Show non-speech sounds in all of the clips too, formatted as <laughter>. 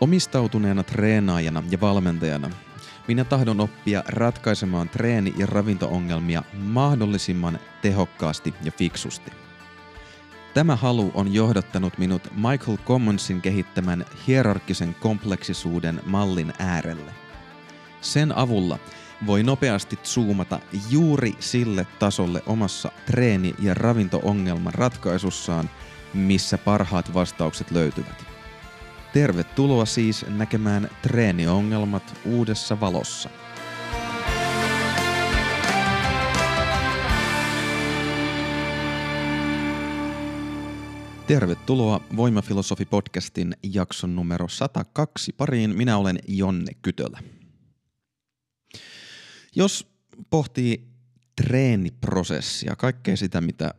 Omistautuneena treenaajana ja valmentajana minä tahdon oppia ratkaisemaan treeni- ja ravintoongelmia mahdollisimman tehokkaasti ja fiksusti. Tämä halu on johdattanut minut Michael Commonsin kehittämän hierarkisen kompleksisuuden mallin äärelle. Sen avulla voi nopeasti zoomata juuri sille tasolle omassa treeni- ja ravintoongelman ratkaisussaan, missä parhaat vastaukset löytyvät. Tervetuloa siis näkemään treeniongelmat uudessa valossa. Tervetuloa Voimafilosofi-podcastin jakson numero 102 pariin. Minä olen Jonne Kytölä. Jos pohtii treeniprosessia, kaikkea sitä, mitä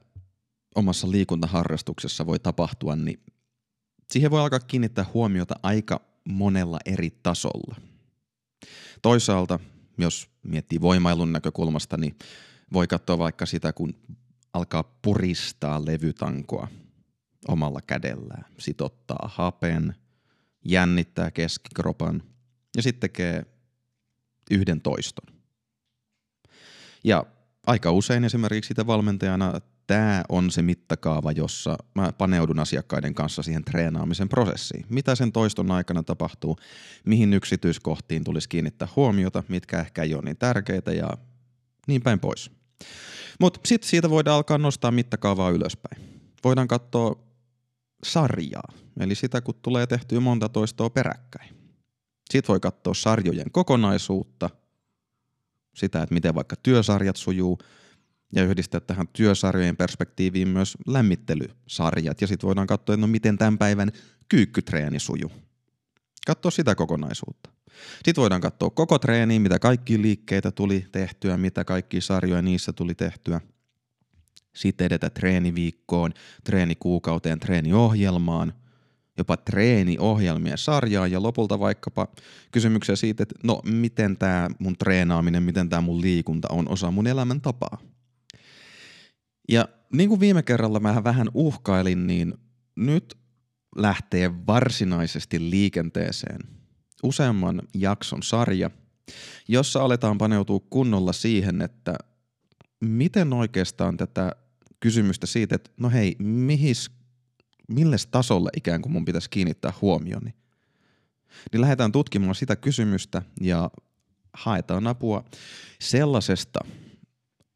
omassa liikuntaharrastuksessa voi tapahtua, niin siihen voi alkaa kiinnittää huomiota aika monella eri tasolla. Toisaalta, jos miettii voimailun näkökulmasta, niin voi katsoa vaikka sitä, kun alkaa puristaa levytankoa omalla kädellään. Sitten ottaa hapen, jännittää keskikropan ja sitten tekee yhden toiston. Ja aika usein esimerkiksi sitä valmentajana tämä on se mittakaava, jossa mä paneudun asiakkaiden kanssa siihen treenaamisen prosessiin. Mitä sen toiston aikana tapahtuu, mihin yksityiskohtiin tulisi kiinnittää huomiota, mitkä ehkä ei ole niin tärkeitä ja niin päin pois. Mutta sitten siitä voidaan alkaa nostaa mittakaavaa ylöspäin. Voidaan katsoa sarjaa, eli sitä kun tulee tehtyä monta toistoa peräkkäin. Sitten voi katsoa sarjojen kokonaisuutta, sitä, että miten vaikka työsarjat sujuu, ja yhdistää tähän työsarjojen perspektiiviin myös lämmittelysarjat. Ja sitten voidaan katsoa, että no miten tämän päivän kyykkytreeni sujuu. Katsoa sitä kokonaisuutta. Sitten voidaan katsoa koko treeni, mitä kaikki liikkeitä tuli tehtyä, mitä kaikki sarjoja niissä tuli tehtyä. Sitten edetä treeniviikkoon, treenikuukauteen, treeniohjelmaan, jopa treeniohjelmien sarjaan ja lopulta vaikkapa kysymyksiä siitä, että no miten tämä mun treenaaminen, miten tämä mun liikunta on osa mun elämäntapaa. Ja niin kuin viime kerralla mä vähän uhkailin, niin nyt lähtee varsinaisesti liikenteeseen useamman jakson sarja, jossa aletaan paneutua kunnolla siihen, että miten oikeastaan tätä kysymystä siitä, että no hei, mihis, milles tasolle ikään kuin mun pitäisi kiinnittää huomioni, niin lähdetään tutkimaan sitä kysymystä ja haetaan apua sellaisesta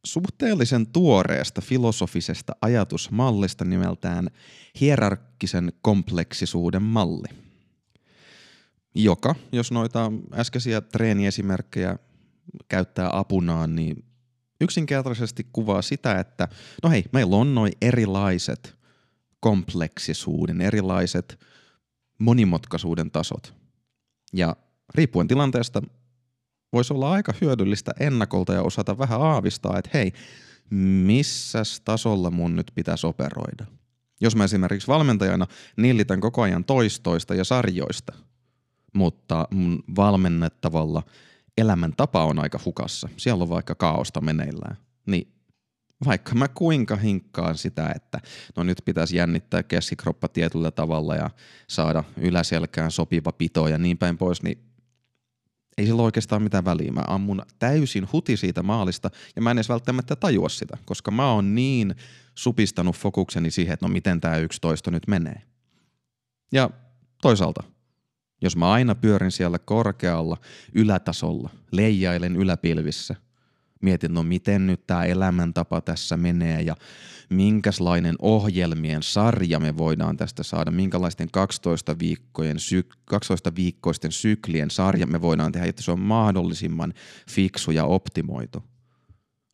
suhteellisen tuoreesta filosofisesta ajatusmallista nimeltään hierarkkisen kompleksisuuden malli, joka, jos noita äskeisiä treeniesimerkkejä käyttää apunaan, niin yksinkertaisesti kuvaa sitä, että no hei, meillä on noin erilaiset kompleksisuuden, erilaiset monimutkaisuuden tasot. Ja riippuen tilanteesta voisi olla aika hyödyllistä ennakolta ja osata vähän aavistaa, että hei, missä tasolla mun nyt pitäisi operoida. Jos mä esimerkiksi valmentajana nillitän koko ajan toistoista ja sarjoista, mutta mun valmennettavalla elämäntapa on aika hukassa, siellä on vaikka kaaosta meneillään, niin vaikka mä kuinka hinkkaan sitä, että no nyt pitäisi jännittää keskikroppa tietyllä tavalla ja saada yläselkään sopiva pito ja niin päin pois, niin ei sillä oikeastaan mitään väliä. Mä ammun täysin huti siitä maalista ja mä en edes välttämättä tajua sitä, koska mä oon niin supistanut fokukseni siihen, että no miten tämä yksitoista nyt menee. Ja toisaalta, jos mä aina pyörin siellä korkealla ylätasolla, leijailen yläpilvissä, mietin, no miten nyt tämä elämäntapa tässä menee ja minkälainen ohjelmien sarja me voidaan tästä saada, minkälaisten 12, viikkojen, 12 viikkoisten syklien sarja me voidaan tehdä, että se on mahdollisimman fiksu ja optimoitu.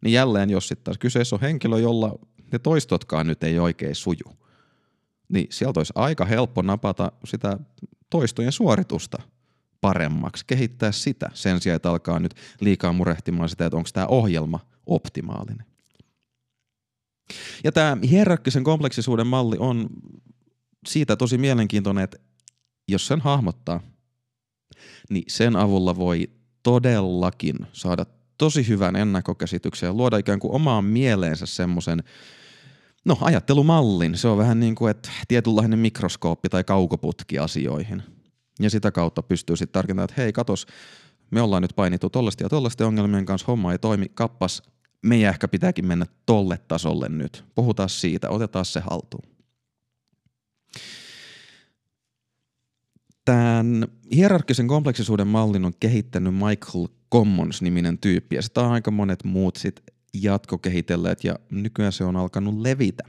Niin jälleen, jos sitten taas kyseessä on henkilö, jolla ne toistotkaan nyt ei oikein suju, niin sieltä olisi aika helppo napata sitä toistojen suoritusta paremmaksi, kehittää sitä sen sijaan, että alkaa nyt liikaa murehtimaan sitä, että onko tämä ohjelma optimaalinen. Ja tämä hierarkkisen kompleksisuuden malli on siitä tosi mielenkiintoinen, että jos sen hahmottaa, niin sen avulla voi todellakin saada tosi hyvän ennakkokäsityksen ja luoda ikään kuin omaan mieleensä semmoisen no ajattelumallin. Se on vähän niin kuin, että tietynlainen mikroskooppi tai kaukoputki asioihin. Ja sitä kautta pystyy sitten tarkentamaan, että hei katos, me ollaan nyt painittu tollaisten ja tollaisten ongelmien kanssa, homma ei toimi, kappas, meidän ehkä pitääkin mennä tolle tasolle nyt. Puhutaan siitä, otetaan se haltuun. Tämän hierarkisen kompleksisuuden mallin on kehittänyt Michael Commons-niminen tyyppi, ja sitä on aika monet muut sit jatkokehitelleet, ja nykyään se on alkanut levitä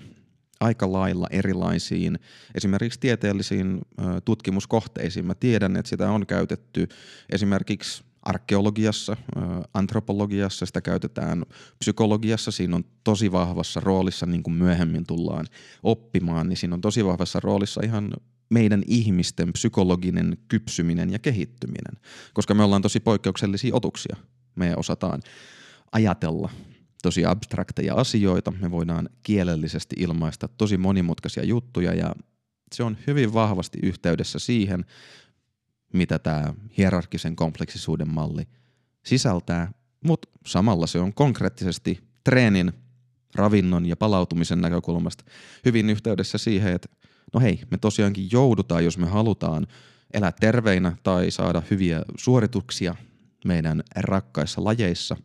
aika lailla erilaisiin, esimerkiksi tieteellisiin tutkimuskohteisiin. Mä tiedän, että sitä on käytetty esimerkiksi arkeologiassa, antropologiassa, sitä käytetään psykologiassa, siinä on tosi vahvassa roolissa, niin kuin myöhemmin tullaan oppimaan, niin siinä on tosi vahvassa roolissa ihan meidän ihmisten psykologinen kypsyminen ja kehittyminen, koska me ollaan tosi poikkeuksellisia otuksia. Me osataan ajatella tosi abstrakteja asioita, me voidaan kielellisesti ilmaista tosi monimutkaisia juttuja ja se on hyvin vahvasti yhteydessä siihen, mitä tämä hierarkisen kompleksisuuden malli sisältää, mutta samalla se on konkreettisesti treenin, ravinnon ja palautumisen näkökulmasta hyvin yhteydessä siihen, että no hei, me tosiaankin joudutaan, jos me halutaan elää terveinä tai saada hyviä suorituksia meidän rakkaissa lajeissa,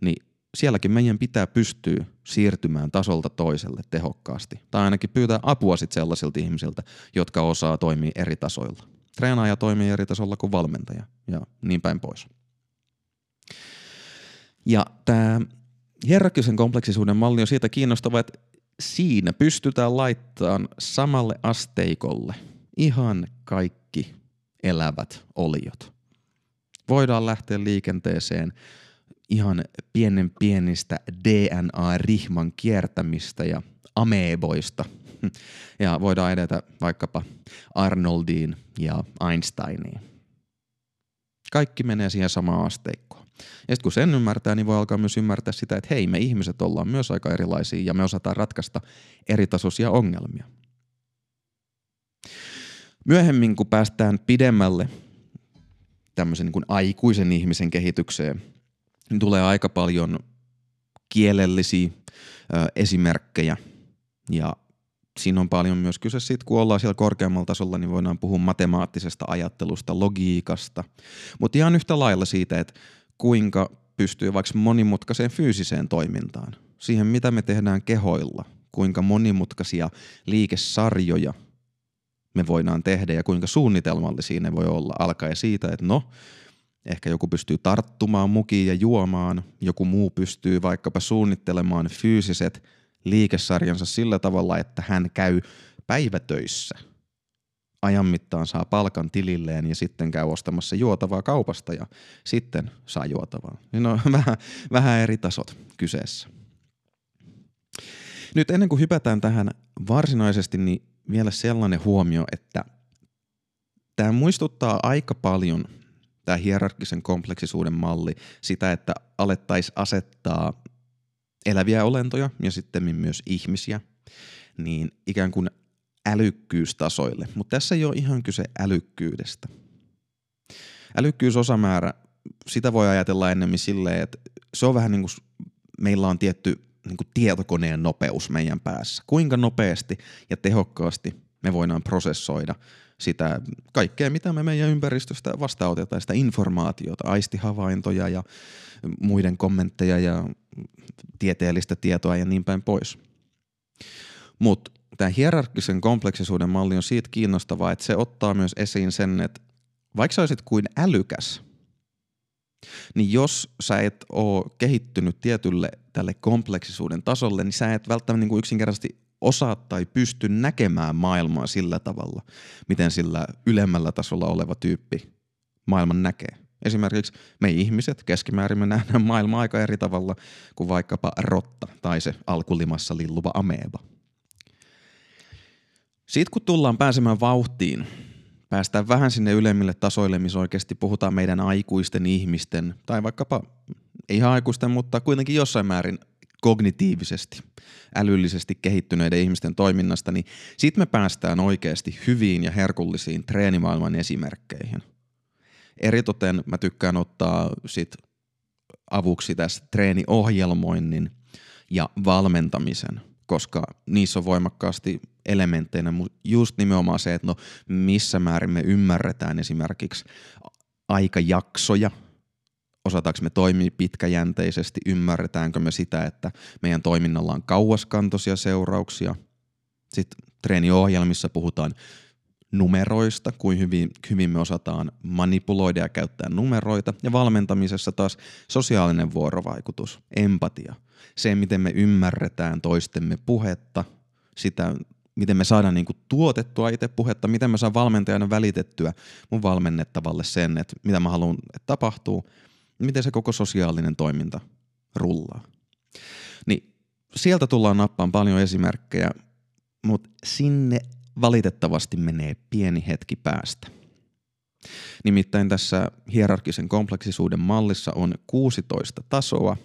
niin sielläkin meidän pitää pystyä siirtymään tasolta toiselle tehokkaasti. Tai ainakin pyytää apua sitten sellaisilta ihmisiltä, jotka osaa toimia eri tasoilla. Treenaaja toimii eri tasolla kuin valmentaja ja niin päin pois. Ja tämä hierarkisen kompleksisuuden malli on siitä kiinnostava, että siinä pystytään laittamaan samalle asteikolle ihan kaikki elävät oliot. Voidaan lähteä liikenteeseen ihan pienen pienistä DNA-rihman kiertämistä ja ameeboista. <laughs> Ja voidaan edetä vaikkapa Arnoldiin ja Einsteiniin. Kaikki menee siihen samaan asteikkoon. Ja sitten kun sen ymmärtää, niin voi alkaa myös ymmärtää sitä, että hei, me ihmiset ollaan myös aika erilaisia ja me osataan ratkaista eritasoisia ongelmia. Myöhemmin, kun päästään pidemmälle tämmöisen niin kuin aikuisen ihmisen kehitykseen, tulee aika paljon kielellisiä ö, esimerkkejä. Ja siinä on paljon myös kyse siitä, kun ollaan siellä korkeammalla tasolla, niin voidaan puhua matemaattisesta ajattelusta, logiikasta, mutta ihan yhtä lailla siitä, että kuinka pystyy vaikka monimutkaiseen fyysiseen toimintaan, siihen mitä me tehdään kehoilla, kuinka monimutkaisia liikesarjoja me voidaan tehdä ja kuinka suunnitelmallisia ne voi olla, alkaen siitä, että no, Ehkä joku pystyy tarttumaan mukiin ja juomaan, joku muu pystyy vaikkapa suunnittelemaan fyysiset liikesarjansa sillä tavalla, että hän käy päivätöissä. Ajan mittaan saa palkan tililleen ja sitten käy ostamassa juotavaa kaupasta ja sitten saa juotavaa. Niin on <laughs> vähän, vähän eri tasot kyseessä. Nyt ennen kuin hypätään tähän varsinaisesti, niin vielä sellainen huomio, että tämä muistuttaa aika paljon – tämä hierarkisen kompleksisuuden malli sitä, että alettaisiin asettaa eläviä olentoja ja sitten myös ihmisiä niin ikään kuin älykkyystasoille. Mutta tässä ei ole ihan kyse älykkyydestä. Älykkyysosamäärä, sitä voi ajatella ennemmin silleen, että se on vähän niin kuin meillä on tietty niin kuin tietokoneen nopeus meidän päässä. Kuinka nopeasti ja tehokkaasti me voidaan prosessoida sitä kaikkea, mitä me meidän ympäristöstä vastaanotetaan, sitä informaatiota, aistihavaintoja ja muiden kommentteja ja tieteellistä tietoa ja niin päin pois. Mutta tämä hierarkkisen kompleksisuuden malli on siitä kiinnostavaa, että se ottaa myös esiin sen, että vaikka sä olisit kuin älykäs, niin jos sä et ole kehittynyt tietylle tälle kompleksisuuden tasolle, niin sä et välttämättä niin kuin yksinkertaisesti osaa tai pysty näkemään maailmaa sillä tavalla, miten sillä ylemmällä tasolla oleva tyyppi maailman näkee. Esimerkiksi me ihmiset keskimäärin me nähdään maailmaa aika eri tavalla kuin vaikkapa rotta tai se alkulimassa lilluva ameeba. Sitten kun tullaan pääsemään vauhtiin, päästään vähän sinne ylemmille tasoille, missä oikeasti puhutaan meidän aikuisten ihmisten, tai vaikkapa ihan aikuisten, mutta kuitenkin jossain määrin kognitiivisesti, älyllisesti kehittyneiden ihmisten toiminnasta, niin sitten me päästään oikeasti hyviin ja herkullisiin treenimaailman esimerkkeihin. Eritoten mä tykkään ottaa sit avuksi tässä treeniohjelmoinnin ja valmentamisen, koska niissä on voimakkaasti elementteinä just nimenomaan se, että no missä määrin me ymmärretään esimerkiksi aikajaksoja, osataanko me toimia pitkäjänteisesti, ymmärretäänkö me sitä, että meidän toiminnalla on kauaskantoisia seurauksia. Sitten treeniohjelmissa puhutaan numeroista, kuin hyvin, hyvin me osataan manipuloida ja käyttää numeroita. Ja valmentamisessa taas sosiaalinen vuorovaikutus, empatia, se miten me ymmärretään toistemme puhetta, sitä miten me saadaan niinku tuotettua itse puhetta, miten mä saan valmentajana välitettyä mun valmennettavalle sen, että mitä mä haluan, että tapahtuu, miten se koko sosiaalinen toiminta rullaa. Niin sieltä tullaan nappaan paljon esimerkkejä, mutta sinne valitettavasti menee pieni hetki päästä. Nimittäin tässä hierarkisen kompleksisuuden mallissa on 16 tasoa,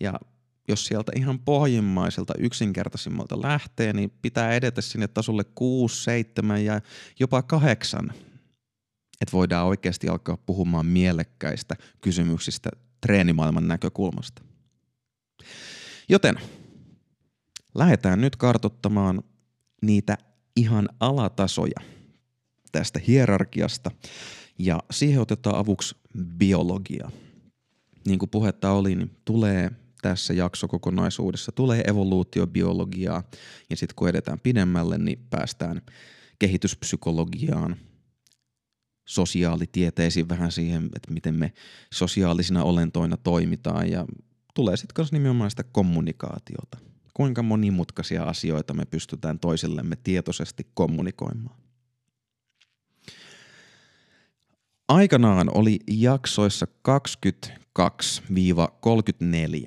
ja jos sieltä ihan pohjimmaiselta yksinkertaisimmalta lähtee, niin pitää edetä sinne tasolle 6, 7 ja jopa 8, että voidaan oikeasti alkaa puhumaan mielekkäistä kysymyksistä treenimaailman näkökulmasta. Joten lähdetään nyt kartottamaan niitä ihan alatasoja tästä hierarkiasta ja siihen otetaan avuksi biologia. Niin kuin puhetta oli, niin tulee tässä jaksokokonaisuudessa tulee evoluutiobiologiaa ja sitten kun edetään pidemmälle, niin päästään kehityspsykologiaan, sosiaalitieteisiin vähän siihen, että miten me sosiaalisina olentoina toimitaan ja tulee sitten myös nimenomaan sitä kommunikaatiota. Kuinka monimutkaisia asioita me pystytään toisillemme tietoisesti kommunikoimaan. Aikanaan oli jaksoissa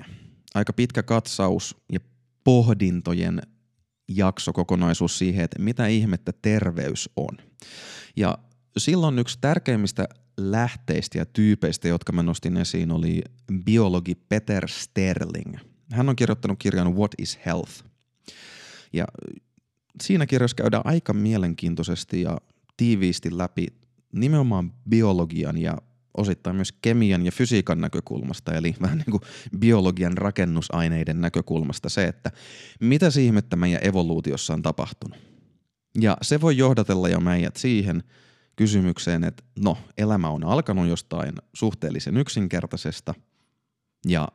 22-34 aika pitkä katsaus ja pohdintojen jaksokokonaisuus siihen, että mitä ihmettä terveys on. Ja silloin yksi tärkeimmistä lähteistä ja tyypeistä, jotka mä nostin esiin, oli biologi Peter Sterling. Hän on kirjoittanut kirjan What is Health? Ja siinä kirjassa käydään aika mielenkiintoisesti ja tiiviisti läpi nimenomaan biologian ja osittain myös kemian ja fysiikan näkökulmasta, eli <laughs> vähän niin kuin biologian rakennusaineiden näkökulmasta se, että mitä ihmettä meidän evoluutiossa on tapahtunut. Ja se voi johdatella jo meidät siihen kysymykseen, että no, elämä on alkanut jostain suhteellisen yksinkertaisesta ja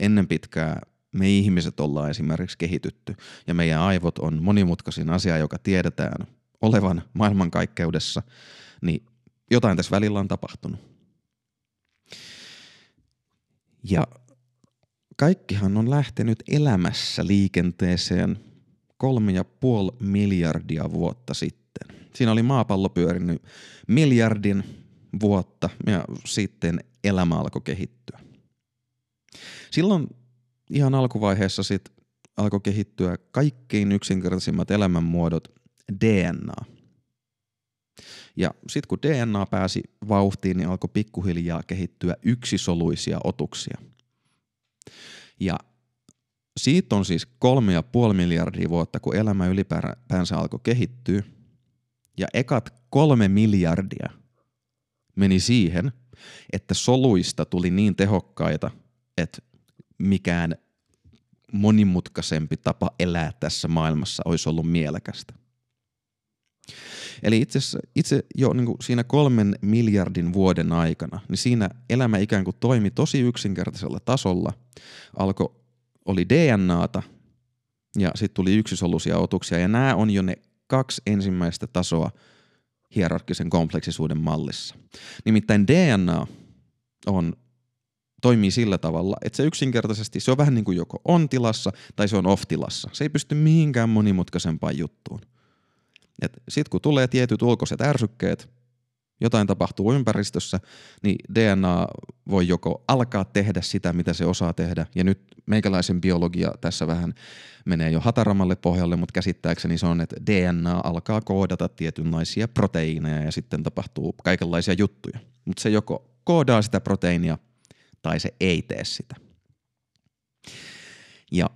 ennen pitkää me ihmiset ollaan esimerkiksi kehitytty ja meidän aivot on monimutkaisin asia, joka tiedetään olevan maailmankaikkeudessa, niin jotain tässä välillä on tapahtunut. Ja kaikkihan on lähtenyt elämässä liikenteeseen kolme ja puoli miljardia vuotta sitten. Siinä oli maapallo pyörinyt miljardin vuotta ja sitten elämä alkoi kehittyä. Silloin ihan alkuvaiheessa sitten alkoi kehittyä kaikkein yksinkertaisimmat elämänmuodot DNA. Ja sitten kun DNA pääsi vauhtiin, niin alkoi pikkuhiljaa kehittyä yksisoluisia otuksia. Ja siitä on siis kolme ja puoli miljardia vuotta, kun elämä ylipäänsä alkoi kehittyä. Ja ekat kolme miljardia meni siihen, että soluista tuli niin tehokkaita, että mikään monimutkaisempi tapa elää tässä maailmassa olisi ollut mielekästä. Eli itse, itse jo niin kuin siinä kolmen miljardin vuoden aikana, niin siinä elämä ikään kuin toimi tosi yksinkertaisella tasolla. Alko, oli DNAta ja sitten tuli yksisoluisia otuksia ja nämä on jo ne kaksi ensimmäistä tasoa hierarkkisen kompleksisuuden mallissa. Nimittäin DNA on toimii sillä tavalla, että se yksinkertaisesti, se on vähän niin kuin joko on tilassa tai se on off-tilassa. Se ei pysty mihinkään monimutkaisempaan juttuun. Sitten kun tulee tietyt ulkoiset ärsykkeet, jotain tapahtuu ympäristössä, niin DNA voi joko alkaa tehdä sitä, mitä se osaa tehdä, ja nyt meikäläisen biologia tässä vähän menee jo hatarammalle pohjalle, mutta käsittääkseni se on, että DNA alkaa koodata tietynlaisia proteiineja ja sitten tapahtuu kaikenlaisia juttuja. Mutta se joko koodaa sitä proteiinia tai se ei tee sitä. Ja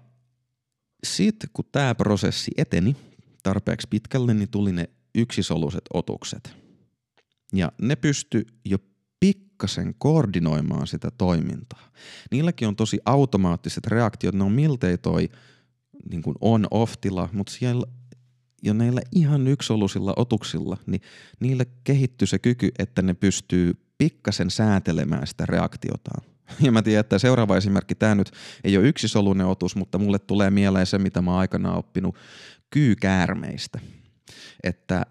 sitten kun tämä prosessi eteni, tarpeeksi pitkälle, niin tuli ne yksisoluiset otukset. Ja ne pysty jo pikkasen koordinoimaan sitä toimintaa. Niilläkin on tosi automaattiset reaktiot, ne on miltei toi niin kuin on-off-tila, mutta siellä jo näillä ihan yksolusilla otuksilla, niin niille kehittyy se kyky, että ne pystyy pikkasen säätelemään sitä reaktiotaan. <laughs> Ja mä tiedän, että seuraava esimerkki, tämä nyt ei ole yksisoluinen otus, mutta mulle tulee mieleen se, mitä mä oon aikanaan oppinut kyykäärmeistä. Että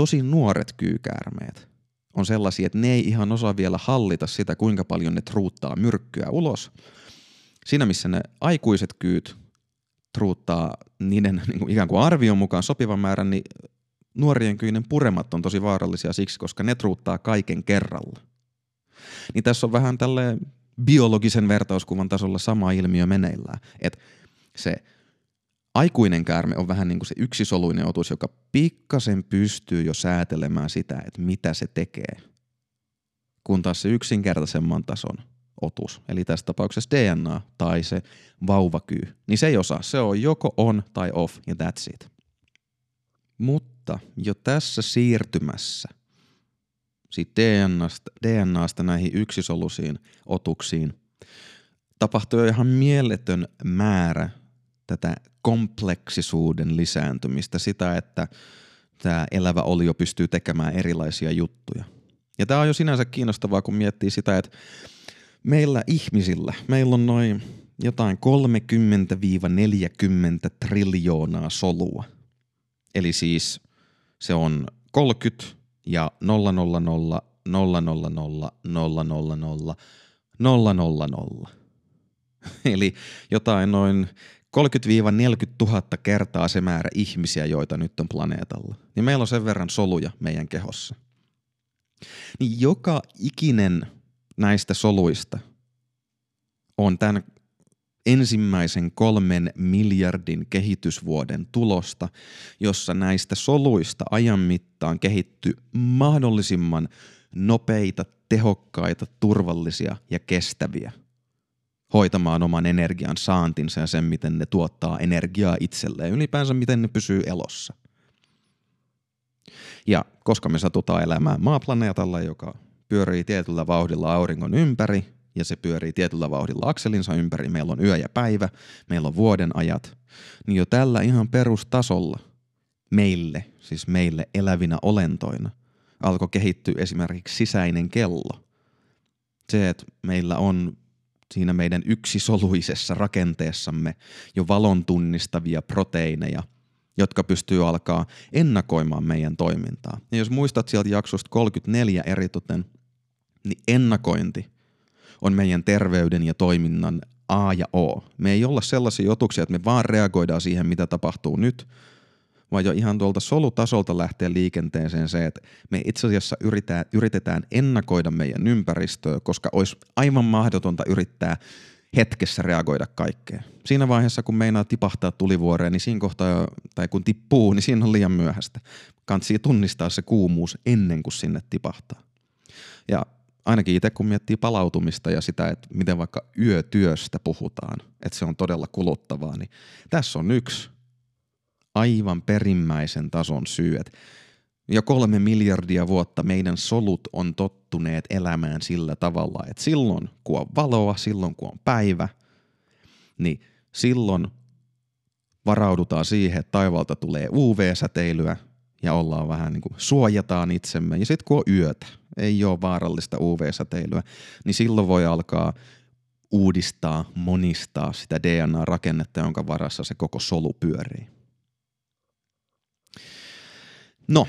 tosi nuoret kyykäärmeet on sellaisia, että ne ei ihan osaa vielä hallita sitä, kuinka paljon ne truuttaa myrkkyä ulos. Siinä missä ne aikuiset kyyt truuttaa niiden <laughs> niin kuin ikään kuin arvion mukaan sopivan määrän, niin nuorien kyinen puremat on tosi vaarallisia siksi, koska ne truuttaa kaiken kerralla. Niin tässä on vähän tälle biologisen vertauskuvan tasolla sama ilmiö meneillään. Että se aikuinen käärme on vähän niin kuin se yksisoluinen otus, joka pikkasen pystyy jo säätelemään sitä, että mitä se tekee. Kun taas se yksinkertaisemman tason otus, eli tässä tapauksessa DNA tai se vauvakyy, niin se ei osaa. Se on joko on tai off ja that's it. Mutta jo tässä siirtymässä siitä DNAsta, DNAsta näihin yksisoluisiin otuksiin tapahtui jo ihan mieletön määrä tätä kompleksisuuden lisääntymistä, sitä, että tämä elävä olio pystyy tekemään erilaisia juttuja. Ja tämä on jo sinänsä kiinnostavaa, kun miettii sitä, että meillä ihmisillä, meillä on noin jotain 30-40 triljoonaa solua. Eli siis se on 30 ja 000 000 000 000 000. Eli jotain noin 30-40 000 kertaa se määrä ihmisiä, joita nyt on planeetalla. Niin meillä on sen verran soluja meidän kehossa. Niin joka ikinen näistä soluista on tämän ensimmäisen kolmen miljardin kehitysvuoden tulosta, jossa näistä soluista ajan mittaan kehittyy mahdollisimman nopeita, tehokkaita, turvallisia ja kestäviä hoitamaan oman energian saantinsa ja sen, miten ne tuottaa energiaa itselleen, ylipäänsä miten ne pysyy elossa. Ja koska me satutaan elämään maaplaneetalla, joka pyörii tietyllä vauhdilla auringon ympäri, ja se pyörii tietyllä vauhdilla akselinsa ympäri, meillä on yö ja päivä, meillä on vuoden ajat, niin jo tällä ihan perustasolla meille, siis meille elävinä olentoina, alkoi kehittyä esimerkiksi sisäinen kello. Se, että meillä on siinä meidän yksisoluisessa rakenteessamme jo valon tunnistavia proteiineja, jotka pystyy alkaa ennakoimaan meidän toimintaa. Ja jos muistat sieltä jaksosta 34 eritoten, niin ennakointi on meidän terveyden ja toiminnan A ja O. Me ei olla sellaisia otuksia, että me vaan reagoidaan siihen, mitä tapahtuu nyt, vaan jo ihan tuolta solutasolta lähtee liikenteeseen se, että me itse asiassa yritetään, yritetään ennakoida meidän ympäristöä, koska olisi aivan mahdotonta yrittää hetkessä reagoida kaikkeen. Siinä vaiheessa, kun meinaa tipahtaa tulivuoreen, niin siinä kohtaa, tai kun tippuu, niin siinä on liian myöhäistä. Kansi tunnistaa se kuumuus ennen kuin sinne tipahtaa. Ja ainakin itse kun miettii palautumista ja sitä, että miten vaikka yötyöstä puhutaan, että se on todella kuluttavaa, niin tässä on yksi aivan perimmäisen tason syy, että jo kolme miljardia vuotta meidän solut on tottuneet elämään sillä tavalla, että silloin kun on valoa, silloin kun on päivä, niin silloin varaudutaan siihen, että taivaalta tulee UV-säteilyä ja ollaan vähän niin kuin suojataan itsemme. Ja sitten kun on yötä, ei ole vaarallista UV-säteilyä, niin silloin voi alkaa uudistaa, monistaa sitä DNA-rakennetta, jonka varassa se koko solu pyörii. No,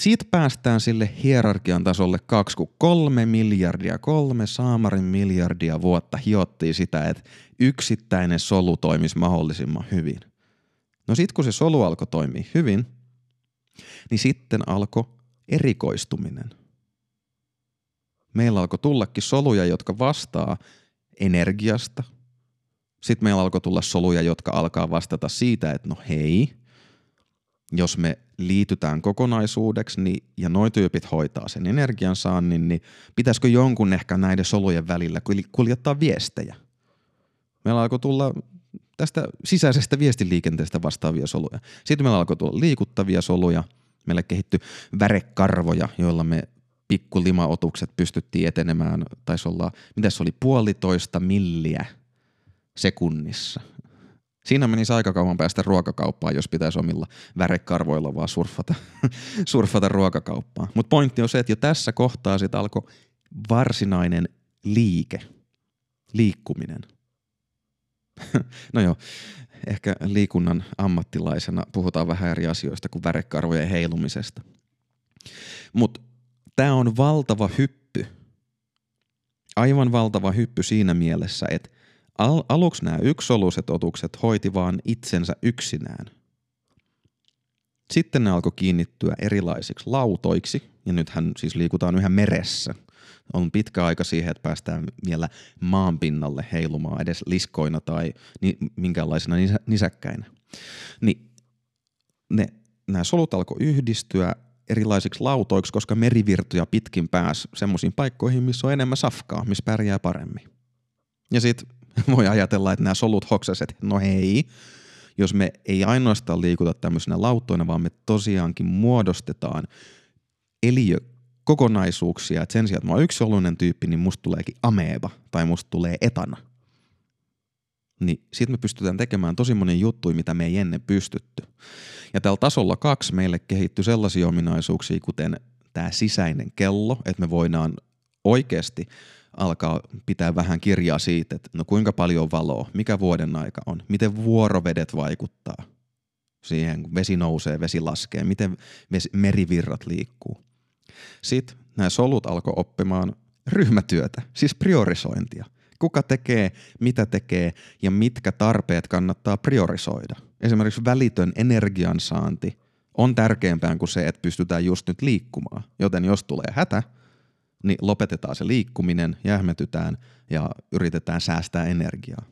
siitä päästään sille hierarkian tasolle kaksi, kun kolme miljardia, kolme saamarin miljardia vuotta hiottiin sitä, että yksittäinen solu toimisi mahdollisimman hyvin. No sitten kun se solu alkoi toimia hyvin, niin sitten alkoi erikoistuminen. Meillä alkoi tullakin soluja, jotka vastaa energiasta. Sitten meillä alkoi tulla soluja, jotka alkaa vastata siitä, että no hei, jos me liitytään kokonaisuudeksi niin, ja noi tyypit hoitaa sen energiansaannin, niin pitäisikö jonkun ehkä näiden solujen välillä kuljettaa viestejä? Meillä alkoi tulla tästä sisäisestä viestiliikenteestä vastaavia soluja. Sitten meillä alkoi tulla liikuttavia soluja, meille kehittyi värekarvoja, joilla me pikkulimaotukset pystyttiin etenemään, taisi olla, mitä se oli, puolitoista milliä sekunnissa. Siinä menisi aika kauan päästä ruokakauppaan, jos pitäisi omilla värekarvoilla vaan surfata, <laughs> surfata ruokakauppaan. Mutta pointti on se, että jo tässä kohtaa sitten alkoi varsinainen liike, liikkuminen. <laughs> no joo, ehkä liikunnan ammattilaisena puhutaan vähän eri asioista kuin värekarvojen heilumisesta. Mutta tämä on valtava hyppy. Aivan valtava hyppy siinä mielessä, että al- aluksi nämä yksisoluiset otukset hoiti vaan itsensä yksinään. Sitten ne alkoi kiinnittyä erilaisiksi lautoiksi, ja nythän siis liikutaan yhä meressä. On pitkä aika siihen, että päästään vielä maan pinnalle heilumaan edes liskoina tai ni- minkäänlaisina nisä- nisäkkäinä. Niin ne, nämä solut alkoi yhdistyä erilaisiksi lautoiksi, koska merivirtoja pitkin pääsi semmoisiin paikkoihin, missä on enemmän safkaa, missä pärjää paremmin. Ja sitten <laughs> voi ajatella, että nämä solut hoksaset, no hei, jos me ei ainoastaan liikuta tämmöisenä lauttoina, vaan me tosiaankin muodostetaan eliö kokonaisuuksia, että sen sijaan, että mä oon yksioluinen tyyppi, niin musta tuleekin ameeba tai musta tulee etana. Niin sit me pystytään tekemään tosi monen juttuja, mitä me ei ennen pystytty. Ja tällä tasolla kaksi meille kehittyy sellaisia ominaisuuksia, kuten tämä sisäinen kello, että me voidaan oikeasti alkaa pitää vähän kirjaa siitä, että no kuinka paljon valoa, mikä vuoden aika on, miten vuorovedet vaikuttaa siihen, kun vesi nousee, vesi laskee, miten vesi, merivirrat liikkuu. Sitten nämä solut alkoi oppimaan ryhmätyötä, siis priorisointia. Kuka tekee, mitä tekee ja mitkä tarpeet kannattaa priorisoida. Esimerkiksi välitön energiansaanti on tärkeämpää kuin se, että pystytään just nyt liikkumaan. Joten jos tulee hätä, niin lopetetaan se liikkuminen, jähmetytään ja yritetään säästää energiaa.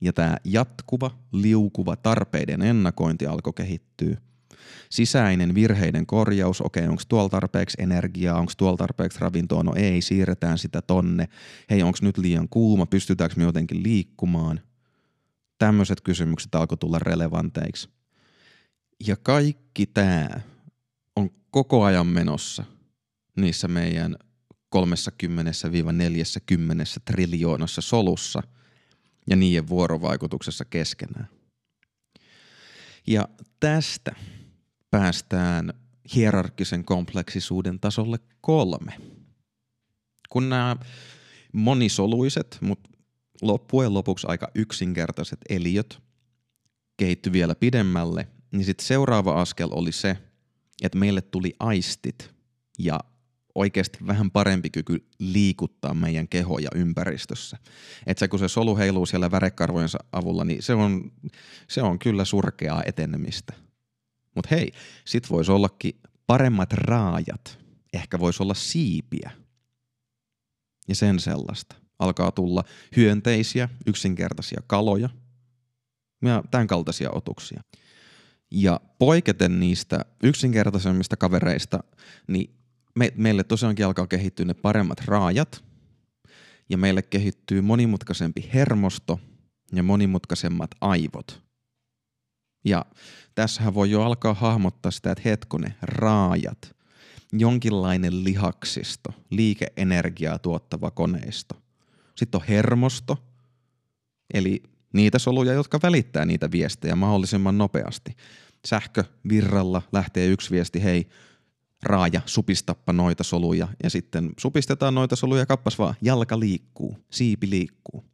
Ja tämä jatkuva, liukuva tarpeiden ennakointi alkoi kehittyä. Sisäinen virheiden korjaus, okei, onko tuolla tarpeeksi energiaa, onko tuolla tarpeeksi ravintoa, no ei, siirretään sitä tonne. Hei, onko nyt liian kuuma, pystytäänkö me jotenkin liikkumaan? Tämmöiset kysymykset alkoi tulla relevanteiksi. Ja kaikki tämä on koko ajan menossa – niissä meidän 30-40 triljoonassa solussa ja niiden vuorovaikutuksessa keskenään. Ja tästä päästään hierarkkisen kompleksisuuden tasolle kolme. Kun nämä monisoluiset, mutta loppujen lopuksi aika yksinkertaiset eliöt kehitty vielä pidemmälle, niin sitten seuraava askel oli se, että meille tuli aistit ja oikeasti vähän parempi kyky liikuttaa meidän kehoja ympäristössä. Että se kun se solu heiluu siellä värekarvojensa avulla, niin se on, se on kyllä surkeaa etenemistä. Mutta hei, sit voisi ollakin paremmat raajat. Ehkä voisi olla siipiä. Ja sen sellaista. Alkaa tulla hyönteisiä, yksinkertaisia kaloja ja tämän kaltaisia otuksia. Ja poiketen niistä yksinkertaisemmista kavereista, niin me, meille tosiaankin alkaa kehittyä ne paremmat raajat ja meille kehittyy monimutkaisempi hermosto ja monimutkaisemmat aivot. Ja tässähän voi jo alkaa hahmottaa sitä, että hetkone, raajat, jonkinlainen lihaksisto, liikeenergiaa tuottava koneisto. Sitten on hermosto, eli niitä soluja, jotka välittää niitä viestejä mahdollisimman nopeasti. Sähkövirralla lähtee yksi viesti, hei, raaja, supistappa noita soluja ja sitten supistetaan noita soluja kappas vaan, jalka liikkuu, siipi liikkuu.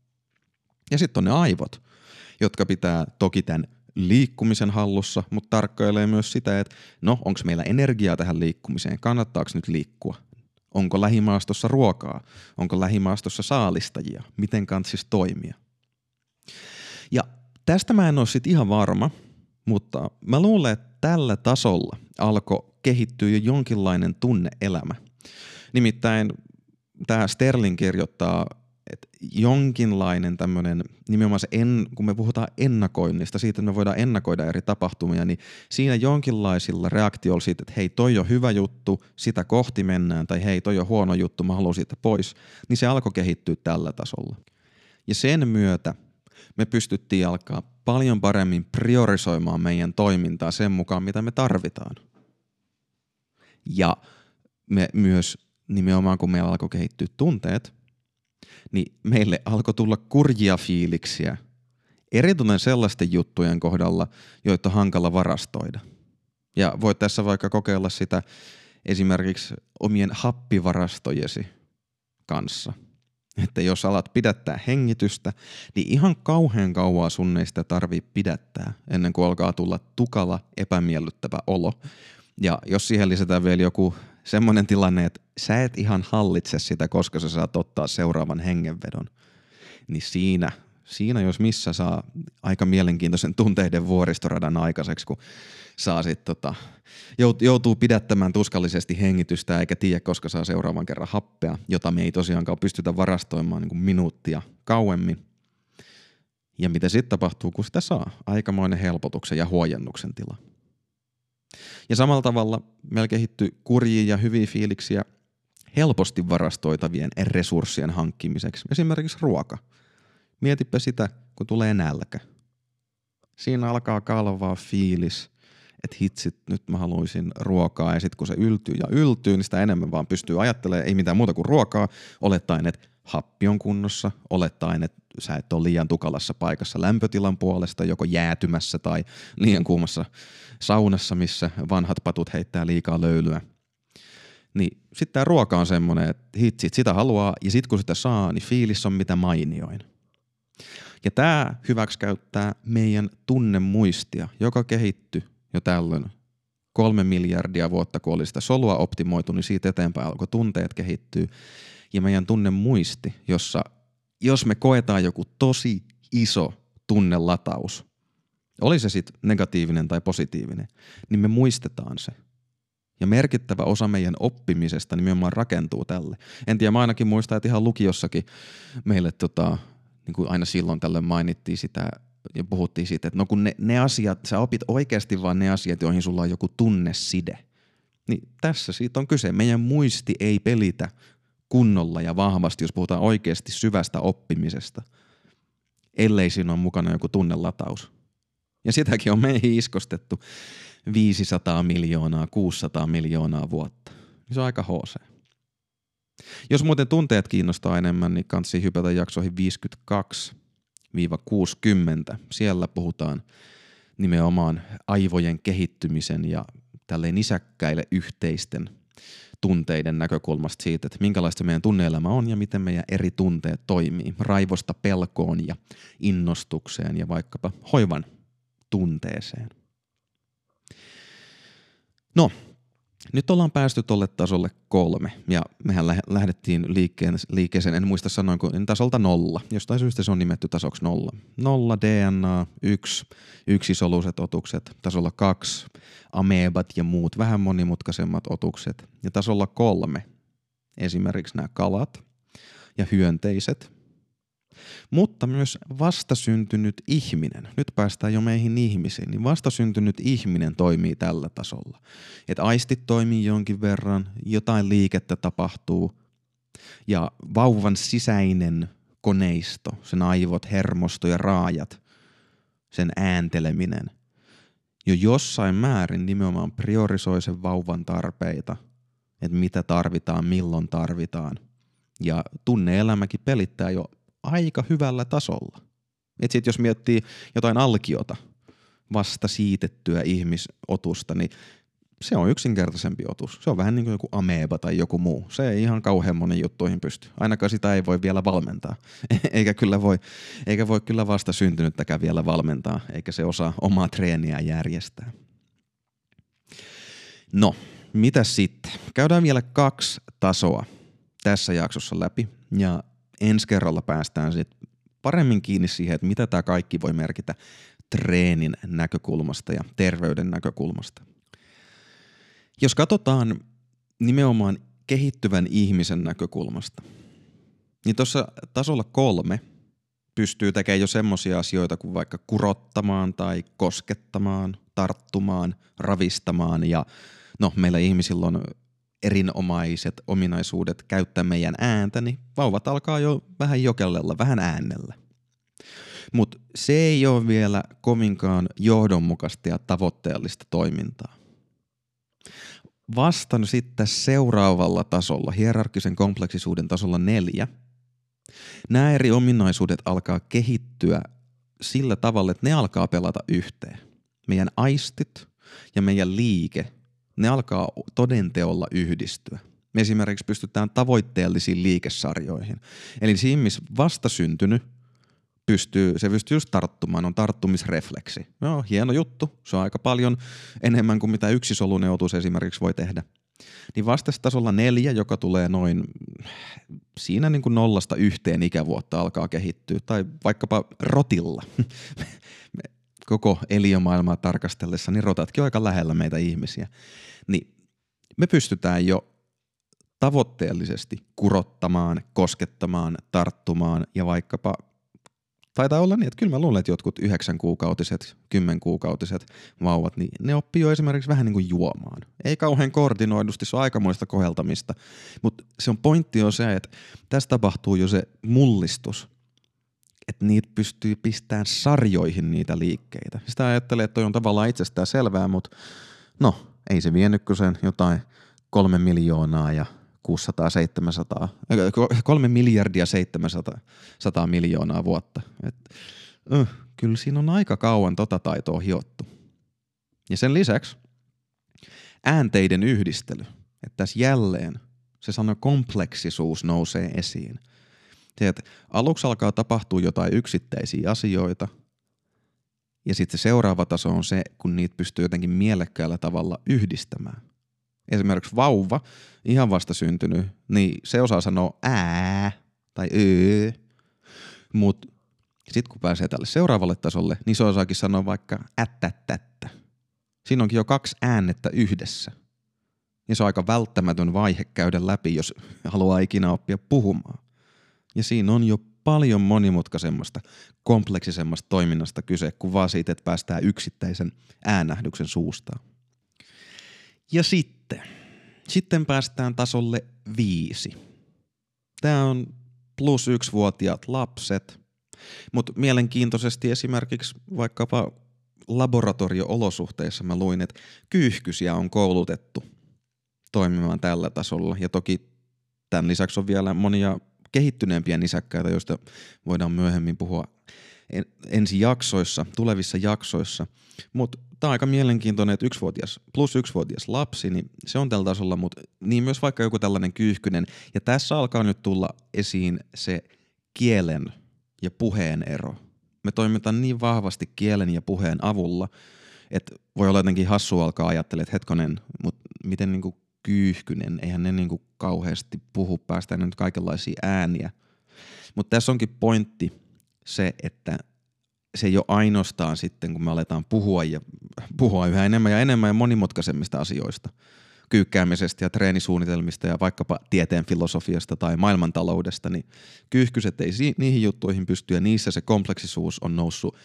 Ja sitten on ne aivot, jotka pitää toki tämän liikkumisen hallussa, mutta tarkkailee myös sitä, että no, onko meillä energiaa tähän liikkumiseen, kannattaako nyt liikkua, onko lähimaastossa ruokaa, onko lähimaastossa saalistajia, miten kantsis toimia. Ja tästä mä en ole sitten ihan varma, mutta mä luulen, että tällä tasolla alkoi kehittyy jo jonkinlainen tunneelämä. Nimittäin tämä Sterling kirjoittaa, että jonkinlainen tämmöinen, nimenomaan se, en, kun me puhutaan ennakoinnista, siitä, että me voidaan ennakoida eri tapahtumia, niin siinä jonkinlaisilla reaktioilla siitä, että hei, toi on hyvä juttu, sitä kohti mennään, tai hei, toi on huono juttu, mä haluan siitä pois, niin se alkoi kehittyä tällä tasolla. Ja sen myötä me pystyttiin alkaa paljon paremmin priorisoimaan meidän toimintaa sen mukaan, mitä me tarvitaan. Ja me myös nimenomaan kun meillä alkoi kehittyä tunteet, niin meille alkoi tulla kurjia fiiliksiä Eritoten sellaisten juttujen kohdalla, joita on hankala varastoida. Ja voit tässä vaikka kokeilla sitä esimerkiksi omien happivarastojesi kanssa. Että jos alat pidättää hengitystä, niin ihan kauhean kauaa sun ei sitä tarvii pidättää ennen kuin alkaa tulla tukala, epämiellyttävä olo. Ja jos siihen lisätään vielä joku semmoinen tilanne, että sä et ihan hallitse sitä, koska sä saat ottaa seuraavan hengenvedon, niin siinä, siinä jos missä saa aika mielenkiintoisen tunteiden vuoristoradan aikaiseksi, kun saa sit tota, joutuu pidättämään tuskallisesti hengitystä eikä tiedä, koska saa seuraavan kerran happea, jota me ei tosiaankaan pystytä varastoimaan niin kuin minuuttia kauemmin. Ja mitä sitten tapahtuu, kun sitä saa? Aikamoinen helpotuksen ja huojennuksen tila. Ja samalla tavalla meillä kehittyy kurjia ja hyviä fiiliksiä helposti varastoitavien resurssien hankkimiseksi, esimerkiksi ruoka. Mietipä sitä, kun tulee nälkä. Siinä alkaa kalvaa fiilis, että hitsit, nyt mä haluaisin ruokaa, ja sitten kun se yltyy ja yltyy, niin sitä enemmän vaan pystyy ajattelemaan, ei mitään muuta kuin ruokaa, olettaen, että happi on kunnossa, olettaen, että sä et ole liian tukalassa paikassa lämpötilan puolesta, joko jäätymässä tai liian kuumassa saunassa, missä vanhat patut heittää liikaa löylyä. Niin sitten tämä ruoka on semmoinen, että hitsit, sitä haluaa ja sitten kun sitä saa, niin fiilis on mitä mainioin. Ja tämä hyväksikäyttää meidän tunnemuistia, joka kehittyi jo tällöin kolme miljardia vuotta, kun oli sitä solua optimoitu, niin siitä eteenpäin alkoi tunteet kehittyy. Ja meidän tunnemuisti, jossa jos me koetaan joku tosi iso tunnelataus, oli se sitten negatiivinen tai positiivinen, niin me muistetaan se. Ja merkittävä osa meidän oppimisesta nimenomaan rakentuu tälle. En tiedä, mä ainakin muistan, että ihan lukiossakin meille tota, niin kuin aina silloin tällöin mainittiin sitä ja puhuttiin siitä, että no kun ne, ne asiat, sä opit oikeasti vaan ne asiat, joihin sulla on joku tunneside. Niin tässä siitä on kyse. Meidän muisti ei pelitä kunnolla ja vahvasti, jos puhutaan oikeasti syvästä oppimisesta, ellei siinä ole mukana joku tunnelataus. Ja sitäkin on meihin iskostettu 500 miljoonaa, 600 miljoonaa vuotta. Se on aika HC. Jos muuten tunteet kiinnostaa enemmän, niin kansi hypätä jaksoihin 52-60. Siellä puhutaan nimenomaan aivojen kehittymisen ja tälleen isäkkäille yhteisten tunteiden näkökulmasta siitä, että minkälaista meidän tunneelämä on ja miten meidän eri tunteet toimii. Raivosta pelkoon ja innostukseen ja vaikkapa hoivan tunteeseen. No, nyt ollaan päästy tuolle tasolle kolme, ja mehän lähdettiin liikkeen, liikkeeseen, en muista sanoinko, tasolta nolla. Jostain syystä se on nimetty tasoksi nolla. Nolla DNA, yksi, yksisoluiset otukset, tasolla kaksi, amebat ja muut vähän monimutkaisemmat otukset. Ja tasolla kolme, esimerkiksi nämä kalat ja hyönteiset, mutta myös vastasyntynyt ihminen, nyt päästään jo meihin ihmisiin, niin vastasyntynyt ihminen toimii tällä tasolla. Että aistit toimii jonkin verran, jotain liikettä tapahtuu ja vauvan sisäinen koneisto, sen aivot, hermosto ja raajat, sen äänteleminen, jo jossain määrin nimenomaan priorisoi sen vauvan tarpeita, että mitä tarvitaan, milloin tarvitaan. Ja tunneelämäkin pelittää jo aika hyvällä tasolla. Et sit jos miettii jotain alkiota, vasta siitettyä ihmisotusta, niin se on yksinkertaisempi otus. Se on vähän niin kuin joku ameba tai joku muu. Se ei ihan kauhean monen juttuihin pysty. Ainakaan sitä ei voi vielä valmentaa. <laughs> eikä, kyllä voi, eikä voi kyllä vasta syntynyttäkään vielä valmentaa, eikä se osaa omaa treeniä järjestää. No, mitä sitten? Käydään vielä kaksi tasoa tässä jaksossa läpi. Ja ensi kerralla päästään sit paremmin kiinni siihen, että mitä tämä kaikki voi merkitä treenin näkökulmasta ja terveyden näkökulmasta. Jos katsotaan nimenomaan kehittyvän ihmisen näkökulmasta, niin tuossa tasolla kolme pystyy tekemään jo semmoisia asioita kuin vaikka kurottamaan tai koskettamaan, tarttumaan, ravistamaan ja no meillä ihmisillä on erinomaiset ominaisuudet käyttää meidän ääntä, niin vauvat alkaa jo vähän jokellella, vähän äänellä. Mutta se ei ole vielä kovinkaan johdonmukaista ja tavoitteellista toimintaa. Vastan sitten seuraavalla tasolla, hierarkisen kompleksisuuden tasolla neljä, nämä eri ominaisuudet alkaa kehittyä sillä tavalla, että ne alkaa pelata yhteen. Meidän aistit ja meidän liike, ne alkaa todenteolla yhdistyä. Me esimerkiksi pystytään tavoitteellisiin liikesarjoihin. Eli siinä, missä vastasyntynyt pystyy, se pystyy just tarttumaan, on tarttumisrefleksi. No, hieno juttu. Se on aika paljon enemmän kuin mitä yksisoluneutus esimerkiksi voi tehdä. Niin vastestasolla neljä, joka tulee noin siinä niin kuin nollasta yhteen ikävuotta alkaa kehittyä, tai vaikkapa rotilla. <laughs> Koko eliömaailmaa tarkastellessa, niin rotatkin on aika lähellä meitä ihmisiä. Niin me pystytään jo tavoitteellisesti kurottamaan, koskettamaan, tarttumaan ja vaikkapa taitaa olla niin, että kyllä mä luulen, että jotkut yhdeksän kuukautiset, kymmen kuukautiset vauvat, niin ne oppii jo esimerkiksi vähän niin kuin juomaan. Ei kauhean koordinoidusti, se on aikamoista koheltamista, mutta se on pointti on se, että tässä tapahtuu jo se mullistus, että niitä pystyy pistämään sarjoihin niitä liikkeitä. Sitä ajattelee, että toi on tavallaan itsestään selvää, mutta no, ei se vienyt sen jotain kolme miljoonaa ja 600, 700, 3 miljardia 700 100 miljoonaa vuotta. Et, uh, kyllä siinä on aika kauan tota taitoa hiottu. Ja sen lisäksi äänteiden yhdistely, että tässä jälleen se sana kompleksisuus nousee esiin. Se, että aluksi alkaa tapahtua jotain yksittäisiä asioita, ja sitten se seuraava taso on se, kun niitä pystyy jotenkin mielekkäällä tavalla yhdistämään – esimerkiksi vauva, ihan vasta syntynyt, niin se osaa sanoa ää tai öö, mutta sitten kun pääsee tälle seuraavalle tasolle, niin se osaakin sanoa vaikka ättättättä. Siinä onkin jo kaksi äännettä yhdessä. Ja se on aika välttämätön vaihe käydä läpi, jos haluaa ikinä oppia puhumaan. Ja siinä on jo paljon monimutkaisemmasta, kompleksisemmasta toiminnasta kyse kuin vaan siitä, että päästään yksittäisen äänähdyksen suustaan. Ja sitten, sitten päästään tasolle viisi. Tämä on plus yksivuotiaat lapset, mutta mielenkiintoisesti esimerkiksi vaikkapa laboratorio-olosuhteissa mä luin, että kyyhkysiä on koulutettu toimimaan tällä tasolla. Ja toki tämän lisäksi on vielä monia kehittyneempiä nisäkkäitä, joista voidaan myöhemmin puhua ensi jaksoissa, tulevissa jaksoissa. Mutta tämä on aika mielenkiintoinen, että yksivuotias, plus yksivuotias lapsi, niin se on tällä tasolla, mutta niin myös vaikka joku tällainen kyyhkynen. Ja tässä alkaa nyt tulla esiin se kielen ja puheen ero. Me toimitaan niin vahvasti kielen ja puheen avulla, että voi olla jotenkin hassu alkaa ajattelemaan, että hetkonen, mutta miten niinku kyyhkynen, eihän ne niinku kauheasti puhu, päästään nyt kaikenlaisia ääniä. Mutta tässä onkin pointti se, että se ei ole ainoastaan sitten, kun me aletaan puhua, ja, puhua yhä enemmän ja enemmän ja monimutkaisemmista asioista, kyykkäämisestä ja treenisuunnitelmista ja vaikkapa tieteen filosofiasta tai maailmantaloudesta, niin kyyhkyset ei niihin juttuihin pysty ja niissä se kompleksisuus on noussut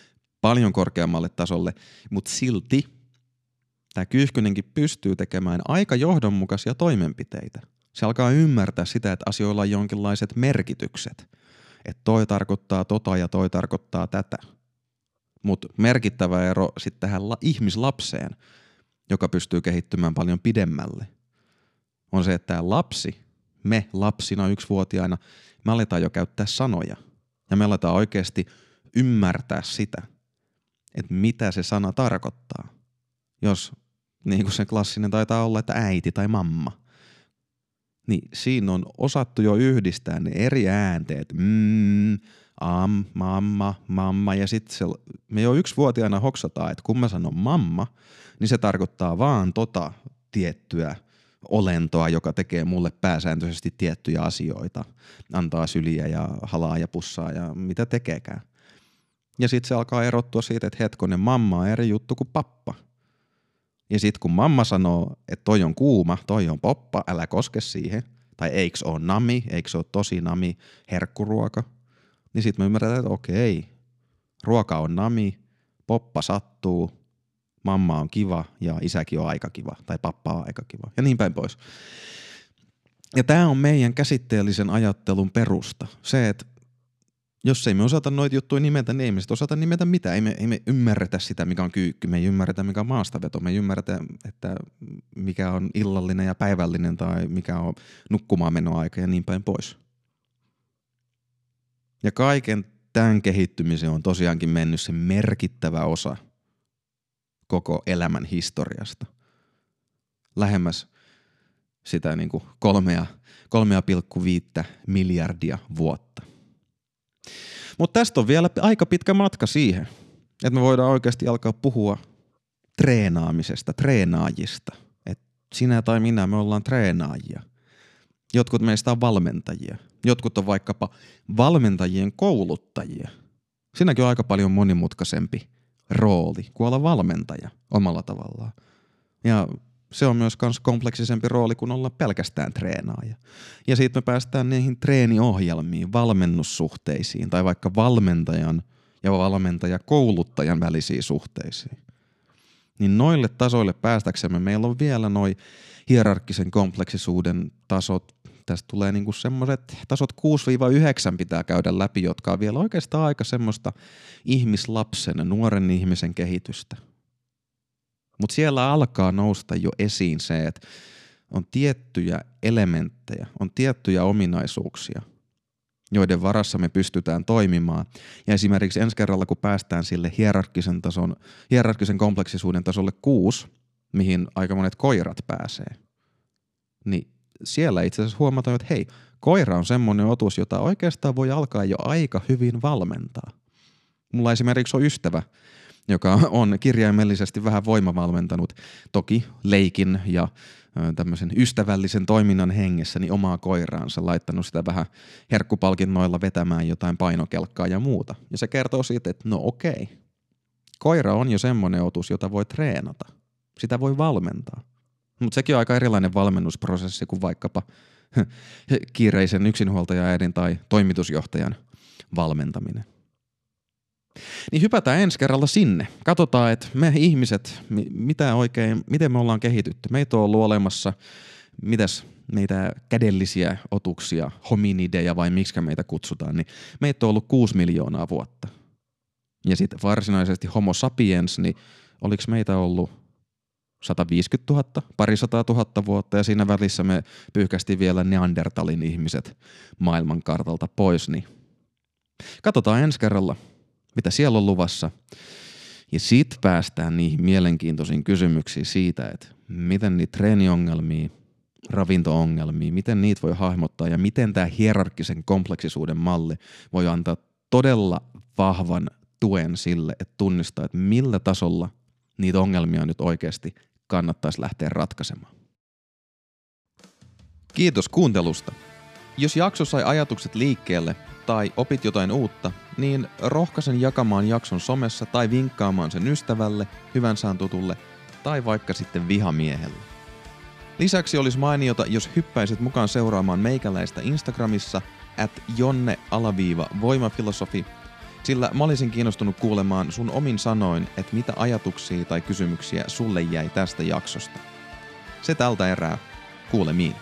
paljon korkeammalle tasolle, mutta silti tämä kyyhkynenkin pystyy tekemään aika johdonmukaisia toimenpiteitä. Se alkaa ymmärtää sitä, että asioilla on jonkinlaiset merkitykset. Että toi tarkoittaa tota ja toi tarkoittaa tätä. Mutta merkittävä ero sitten tähän la- ihmislapseen, joka pystyy kehittymään paljon pidemmälle, on se, että tämä lapsi, me lapsina yksivuotiaina, me aletaan jo käyttää sanoja. Ja me aletaan oikeasti ymmärtää sitä, että mitä se sana tarkoittaa. Jos niin kuin se klassinen taitaa olla, että äiti tai mamma. Niin siinä on osattu jo yhdistää ne eri äänteet. Mm, am, mamma, mamma. Ja sitten me jo yksivuotiaana hoksataan, että kun mä sanon mamma, niin se tarkoittaa vaan tota tiettyä olentoa, joka tekee mulle pääsääntöisesti tiettyjä asioita. Antaa syliä ja halaa ja pussaa ja mitä tekeekään. Ja sitten se alkaa erottua siitä, että hetkonen, mamma on eri juttu kuin pappa. Ja sitten kun mamma sanoo, että toi on kuuma, toi on poppa, älä koske siihen, tai eiks oo nami, eiks oo tosi nami, herkkuruoka – niin sitten me ymmärretään, että okei, ruoka on nami, poppa sattuu, mamma on kiva ja isäkin on aika kiva tai pappa on aika kiva ja niin päin pois. Ja tämä on meidän käsitteellisen ajattelun perusta. Se, että jos ei me osata noita juttuja nimetä, niin ei me sitten osata nimetä mitään. Ei me, ei me ymmärretä sitä, mikä on kyykky. Me ei ymmärretä, mikä on maastaveto. Me ei ymmärretä, että mikä on illallinen ja päivällinen tai mikä on nukkumaan menoaika ja niin päin pois. Ja kaiken tämän kehittymiseen on tosiaankin mennyt se merkittävä osa koko elämän historiasta. Lähemmäs sitä niin kuin kolmea, 3,5 miljardia vuotta. Mutta tästä on vielä aika pitkä matka siihen, että me voidaan oikeasti alkaa puhua treenaamisesta, treenaajista. Et sinä tai minä, me ollaan treenaajia. Jotkut meistä on valmentajia. Jotkut on vaikkapa valmentajien kouluttajia. Siinäkin on aika paljon monimutkaisempi rooli kuin olla valmentaja omalla tavallaan. Ja se on myös kans kompleksisempi rooli kuin olla pelkästään treenaaja. Ja siitä me päästään niihin treeniohjelmiin, valmennussuhteisiin tai vaikka valmentajan ja valmentajakouluttajan välisiin suhteisiin. Niin noille tasoille päästäksemme meillä on vielä noin hierarkkisen kompleksisuuden tasot. Tästä tulee niinku semmoiset tasot 6-9 pitää käydä läpi, jotka on vielä oikeastaan aika semmoista ihmislapsen, nuoren ihmisen kehitystä – mutta siellä alkaa nousta jo esiin se, että on tiettyjä elementtejä, on tiettyjä ominaisuuksia, joiden varassa me pystytään toimimaan. Ja esimerkiksi ensi kerralla, kun päästään sille hierarkkisen, tason, hierarkkisen kompleksisuuden tasolle kuusi, mihin aika monet koirat pääsee, niin siellä itse asiassa huomataan, että hei, koira on semmoinen otus, jota oikeastaan voi alkaa jo aika hyvin valmentaa. Mulla esimerkiksi on ystävä, joka <laughs> on kirjaimellisesti vähän voimavalmentanut, toki leikin ja tämmöisen ystävällisen toiminnan hengessä niin omaa koiraansa, laittanut sitä vähän herkkupalkinnoilla vetämään jotain painokelkkaa ja muuta. Ja se kertoo siitä, että no okei, koira on jo semmoinen otus, jota voi treenata. Sitä voi valmentaa. Mutta sekin on aika erilainen valmennusprosessi kuin vaikkapa <laughs> kiireisen yksinhuoltajaäidin tai toimitusjohtajan valmentaminen. Niin hypätään ensi kerralla sinne. Katsotaan, että me ihmiset, mitä oikein, miten me ollaan kehitytty. Meitä on ollut olemassa, mitäs meitä kädellisiä otuksia, hominideja vai miksi meitä kutsutaan, niin meitä on ollut 6 miljoonaa vuotta. Ja sitten varsinaisesti homo sapiens, niin oliko meitä ollut 150 000, parisataa tuhatta vuotta ja siinä välissä me pyyhkästiin vielä Neandertalin ihmiset maailmankartalta pois, niin katsotaan ensi kerralla, mitä siellä on luvassa. Ja sit päästään niihin mielenkiintoisiin kysymyksiin siitä, että miten niitä treeniongelmia, ravintoongelmia, miten niitä voi hahmottaa ja miten tämä hierarkkisen kompleksisuuden malli voi antaa todella vahvan tuen sille, että tunnistaa, että millä tasolla niitä ongelmia nyt oikeasti kannattaisi lähteä ratkaisemaan. Kiitos kuuntelusta. Jos jakso sai ajatukset liikkeelle tai opit jotain uutta, niin rohkaisen jakamaan jakson somessa tai vinkkaamaan sen ystävälle, hyvän saan tutulle tai vaikka sitten vihamiehelle. Lisäksi olisi mainiota, jos hyppäisit mukaan seuraamaan meikäläistä Instagramissa at jonne-voimafilosofi, sillä mä olisin kiinnostunut kuulemaan sun omin sanoin, että mitä ajatuksia tai kysymyksiä sulle jäi tästä jaksosta. Se tältä erää. Kuulemiin.